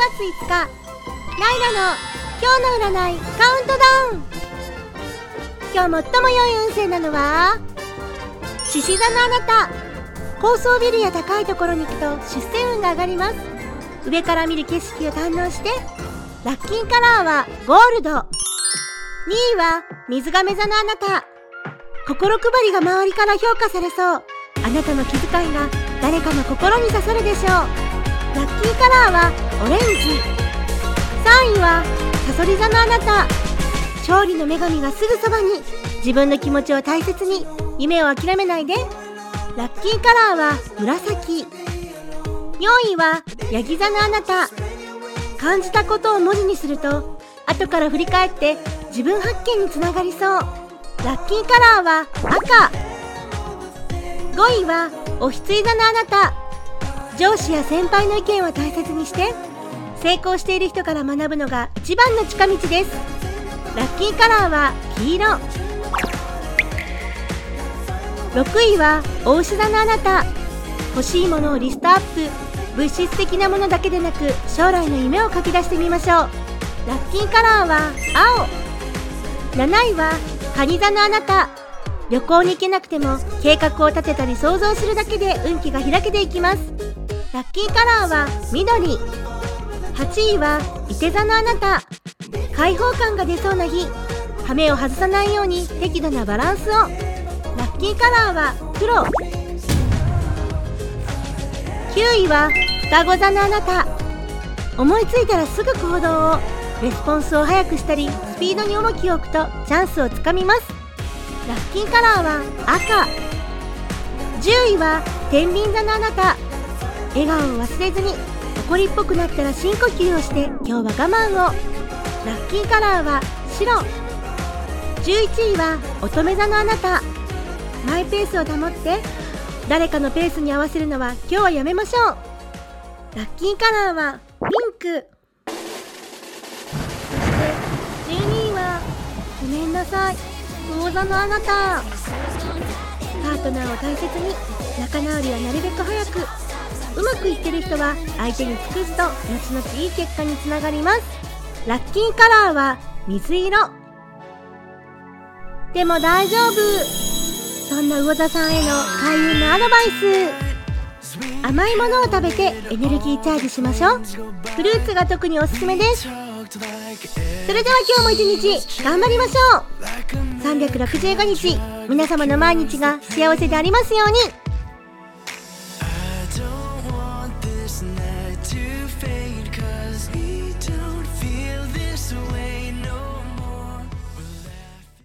月5日ライラの今日の占いカウントダウン。今日最も良い運勢なのは獅子座のあなた。高層ビルや高いところに行くと出世運が上がります。上から見る景色を堪能してラッキーカラーはゴールド。2位は水亀座のあなた。心配りが周りから評価されそう。あなたの気遣いが誰かの心に刺さるでしょう。ラッキーカラーはオレンジ。3位はサソリ座のあなた。勝利の女神がすぐそばに。自分の気持ちを大切に。夢を諦めないで。ラッキーカラーは紫。4位はヤギ座のあなた。感じたことを文字にすると後から振り返って自分発見につながりそう。ラッキーカラーは赤。5位はおひつい座のあなた。上司や先輩の意見は大切にして成功している人から学ぶのが一番の近道です。ラッキーカラーは黄色。6位はお牛座のあなた。欲しいものをリストアップ。物質的なものだけでなく将来の夢を書き出してみましょう。ラッキーカラーは青。7位は蟹座のあなた。旅行に行けなくても計画を立てたり想像するだけで運気が開けていきます。ラッキーカラーは緑。8位は伊手座のあなた。開放感が出そうな日。羽目を外さないように適度なバランスを。ラッキーカラーは黒。9位は双子座のあなた。思いついたらすぐ行動を。レスポンスを早くしたりスピードに重きを置くとチャンスをつかみます。ラッキーカラーは赤。10位は天秤座のあなた。笑顔を忘れずに怒りっぽくなったら深呼吸をして今日は我慢を。ラッキーカラーは白。11位は乙女座のあなた。マイペースを保って誰かのペースに合わせるのは今日はやめましょう。ラッキーカラーはピンク。そして12位はごめんなさい。魚座のあなた。パートナーを大切に仲直りはなるべく早く。うまくいってる人は相手に尽くすと後々いい結果につながります。ラッキーカラーは水色。でも大丈夫。そんな魚座さんへの開運のアドバイス。甘いものを食べてエネルギーチャージしましょう。フルーツが特におすすめです。それでは今日も一日頑張りましょう。365日。皆様の毎日が幸せでありますように。